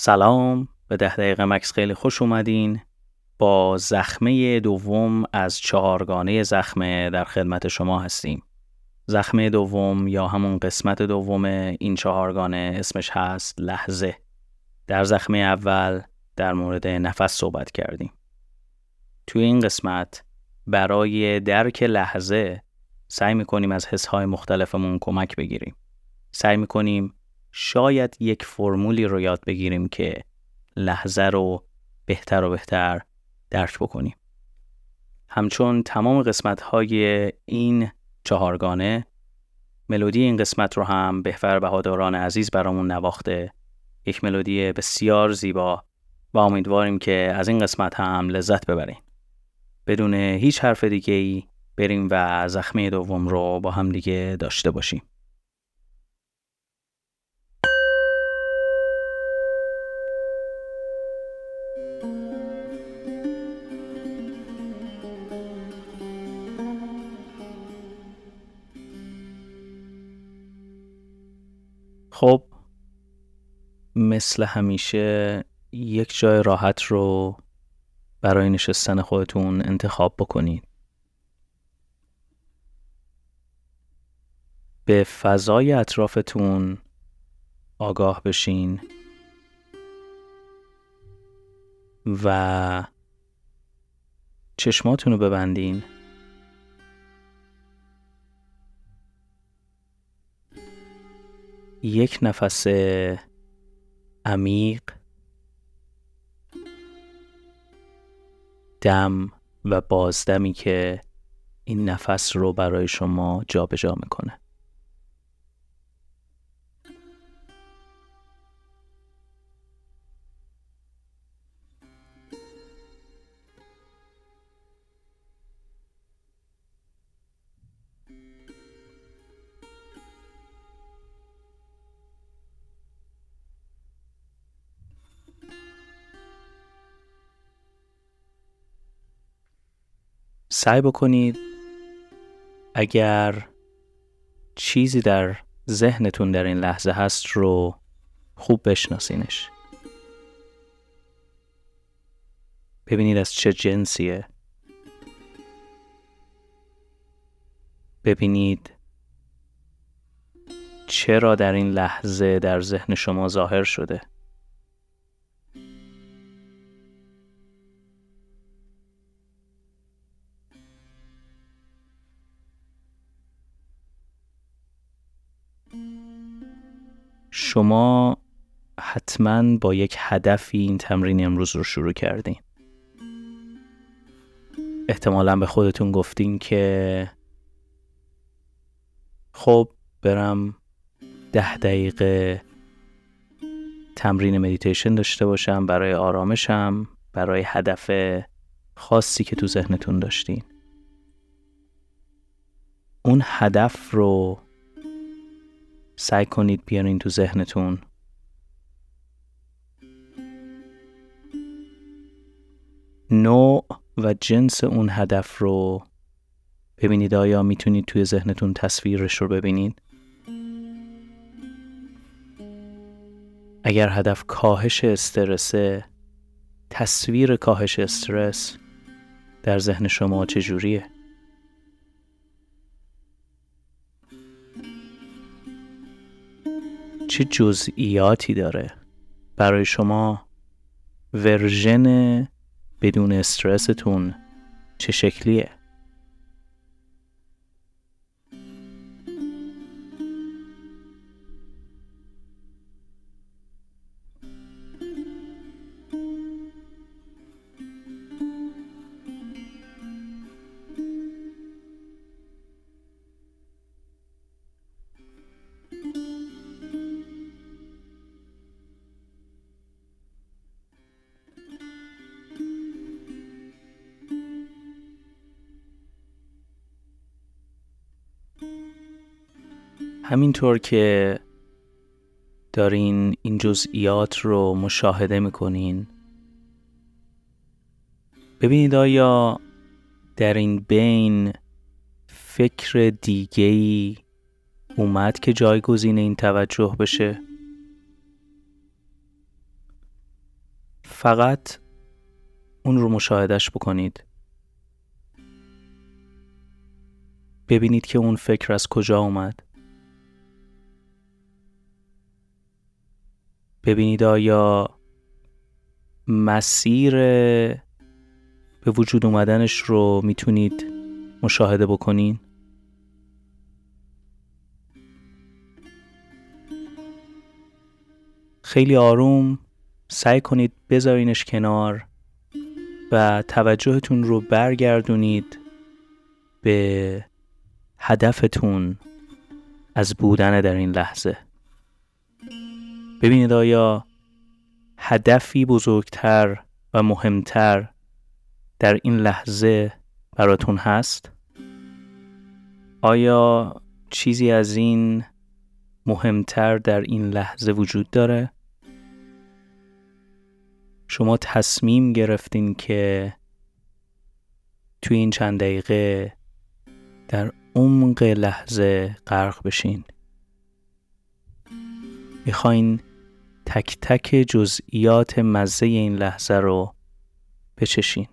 سلام به ده دقیقه مکس خیلی خوش اومدین. با زخمه دوم از چهارگانه زخمه در خدمت شما هستیم. زخمه دوم یا همون قسمت دوم این چهارگانه اسمش هست لحظه. در زخمه اول در مورد نفس صحبت کردیم. توی این قسمت برای درک لحظه سعی می‌کنیم از حسهای مختلفمون کمک بگیریم. سعی می‌کنیم شاید یک فرمولی رو یاد بگیریم که لحظه رو بهتر و بهتر درک بکنیم. همچون تمام قسمت های این چهارگانه ملودی این قسمت رو هم بهفر بهاداران عزیز برامون نواخته یک ملودی بسیار زیبا و امیدواریم که از این قسمت هم لذت ببریم. بدون هیچ حرف دیگه ای بریم و زخمه دوم رو با هم دیگه داشته باشیم. خب مثل همیشه یک جای راحت رو برای نشستن خودتون انتخاب بکنید. به فضای اطرافتون آگاه بشین و چشماتون رو ببندین. یک نفس عمیق دم و بازدمی که این نفس رو برای شما جابجا جا می‌کنه. سعی بکنید اگر چیزی در ذهنتون در این لحظه هست رو خوب بشناسینش. ببینید از چه جنسیه. ببینید چرا در این لحظه در ذهن شما ظاهر شده. شما حتما با یک هدفی این تمرین امروز رو شروع کردین. احتمالا به خودتون گفتین که خب برم ده دقیقه تمرین مدیتیشن داشته باشم برای آرامشم برای هدف خاصی که تو ذهنتون داشتین. اون هدف رو سعی کنید بیارین تو ذهنتون نوع و جنس اون هدف رو ببینید آیا می‌تونید توی ذهنتون تصویرش رو ببینید اگر هدف کاهش استرسه تصویر کاهش استرس در ذهن شما چجوریه؟ چه جزئیاتی داره برای شما؟ ورژن بدون استرستون چه شکلیه؟ همینطور که دارین این جزئیات رو مشاهده می‌کنین. ببینید آیا در این بین فکر دیگهی اومد که جایگزین این توجه بشه؟ فقط اون رو مشاهدش بکنید. ببینید که اون فکر از کجا اومد. ببینید آیا مسیر به وجود اومدنش رو می‌تونید مشاهده بکنین؟ خیلی آروم سعی کنید بذارینش کنار و توجهتون رو برگردونید به هدفتون از بودن در این لحظه. ببینید آیا هدفی بزرگتر و مهمتر در این لحظه براتون هست؟ آیا چیزی از این مهمتر در این لحظه وجود داره؟ شما تصمیم گرفتین که توی این چند دقیقه در عمق لحظه غرق بشین می‌خواین تک تک جزئیات مزه این لحظه رو بچشین.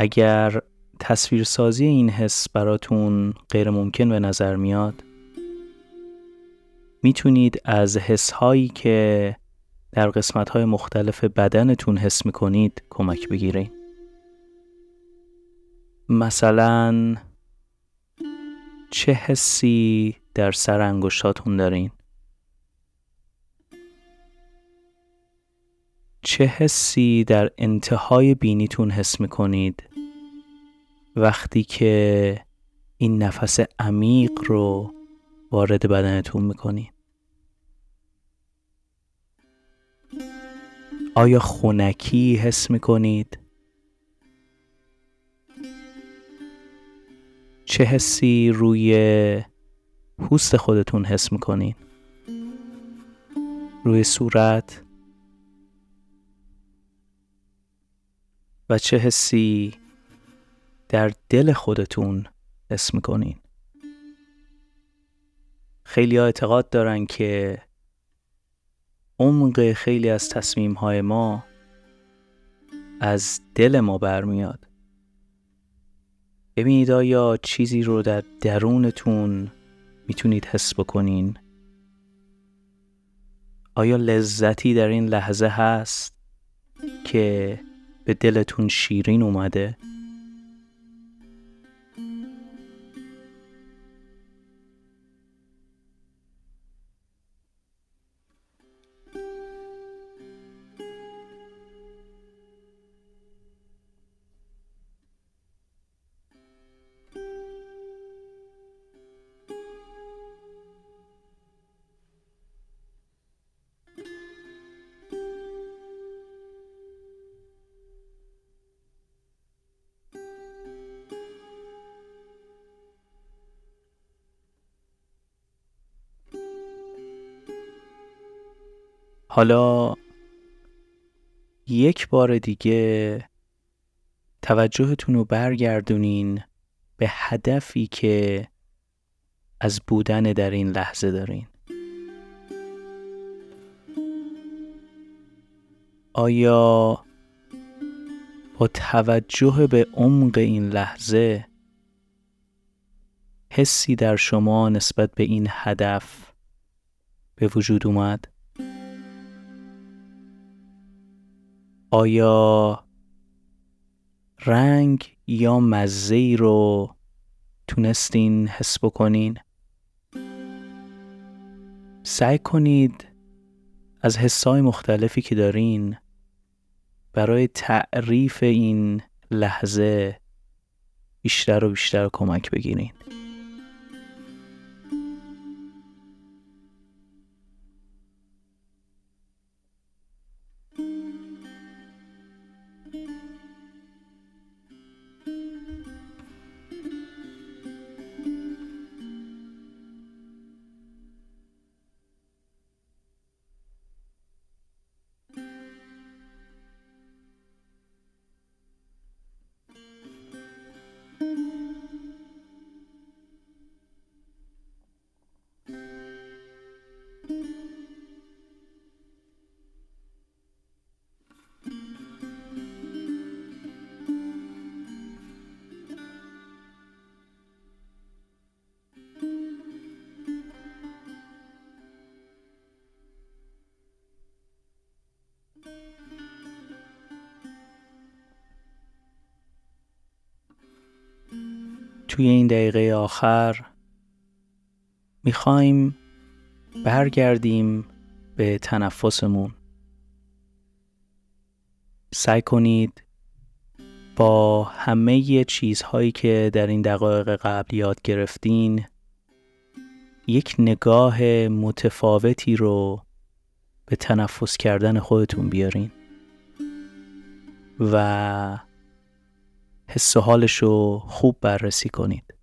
اگر تصویرسازی این حس براتون غیر ممکن به نظر میاد می‌تونید از حس هایی که در قسمت های مختلف بدنتون حس می‌کنید کمک بگیرید مثلا چه حسی در سر انگشتاتون دارین؟ چه حسی در انتهای بینیتون حس می‌کنید؟ وقتی که این نفس عمیق رو وارد بدنتون می‌کنید آیا خونکی حس می‌کنید؟ چه حسی روی پوست خودتون حس می‌کنید؟ روی صورت و چه حسی در دل خودتون حس می‌کنین. خیلی اعتقاد دارن که عمق خیلی از تصمیم های ما از دل ما برمیاد. ببینید آیا چیزی رو در درونتون می‌تونید حس بکنین؟ آیا لذتی در این لحظه هست که به دلتون شیرین اومده؟ حالا یک بار دیگه توجهتون رو برگردونین به هدفی که از بودن در این لحظه دارین آیا با توجه به عمق این لحظه حسی در شما نسبت به این هدف به وجود اومد؟ آیا رنگ یا مزه ای رو تونستین حس بکنین؟ سعی کنید از حسای مختلفی که دارین برای تعریف این لحظه بیشتر و بیشتر کمک بگیرین. توی این دقیقه آخر می‌خوایم برگردیم به تنفسمون. سعی کنید با همه چیزهایی که در این دقایق قبل یاد گرفتین یک نگاه متفاوتی رو به تنفس کردن خودتون بیارین و حس و حالش رو خوب بررسی کنید.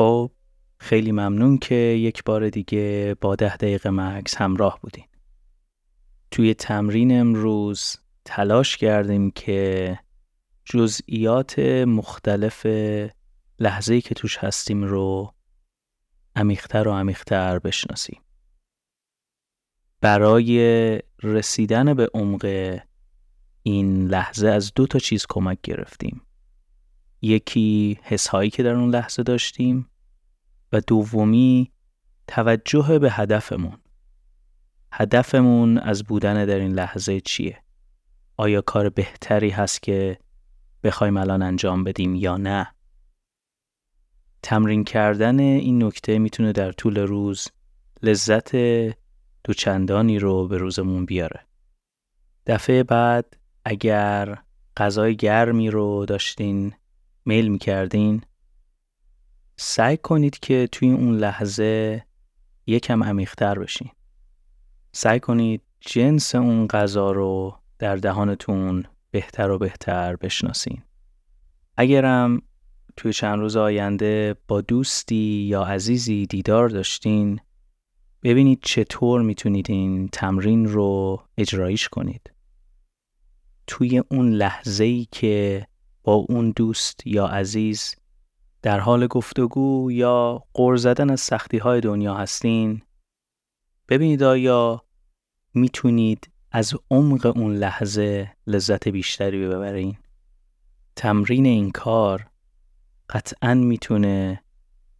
خب خیلی ممنون که یک بار دیگه با ده دقیقه مکس همراه بودین. توی تمرین امروز تلاش کردیم که جزئیات مختلف لحظه‌ای که توش هستیم رو عمیقتر و عمیقتر بشناسیم. برای رسیدن به عمق این لحظه از دو تا چیز کمک گرفتیم. یکی حسهایی که در اون لحظه داشتیم و دومی توجه به هدفمون هدفمون از بودن در این لحظه چیه؟ آیا کار بهتری هست که بخوایم الان انجام بدیم یا نه؟ تمرین کردن این نکته می‌تونه در طول روز لذت دوچندانی رو به روزمون بیاره. دفعه بعد اگر غذای گرمی رو داشتین میل می‌کردین سعی کنید که توی اون لحظه یکم عمیقتر بشین. سعی کنید جنس اون غذا رو در دهانتون بهتر و بهتر بشناسین. اگرم توی چند روز آینده با دوستی یا عزیزی دیدار داشتین ببینید چطور می‌تونید این تمرین رو اجرایش کنید. توی اون لحظه ای که با اون دوست یا عزیز در حال گفتگو یا قر زدن از سختی های دنیا هستین؟ ببینید آیا می‌تونید از عمق اون لحظه لذت بیشتری ببرین. تمرین این کار قطعا می‌تونه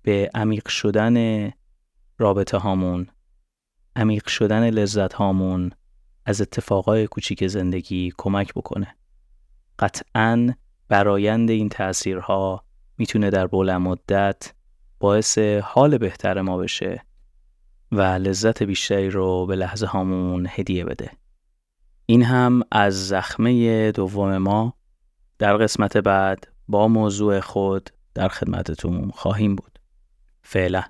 به عمیق شدن رابطه هامون عمیق شدن لذت هامون از اتفاقای کوچیک زندگی کمک بکنه. قطعا برایند این تأثیرها می‌تونه در بلند مدت باعث حال بهتر ما بشه و لذت بیشتری رو به لحظه هامون هدیه بده. این هم از زخمه دوم ما در قسمت بعد با موضوع خود در خدمتتون خواهیم بود. فعلا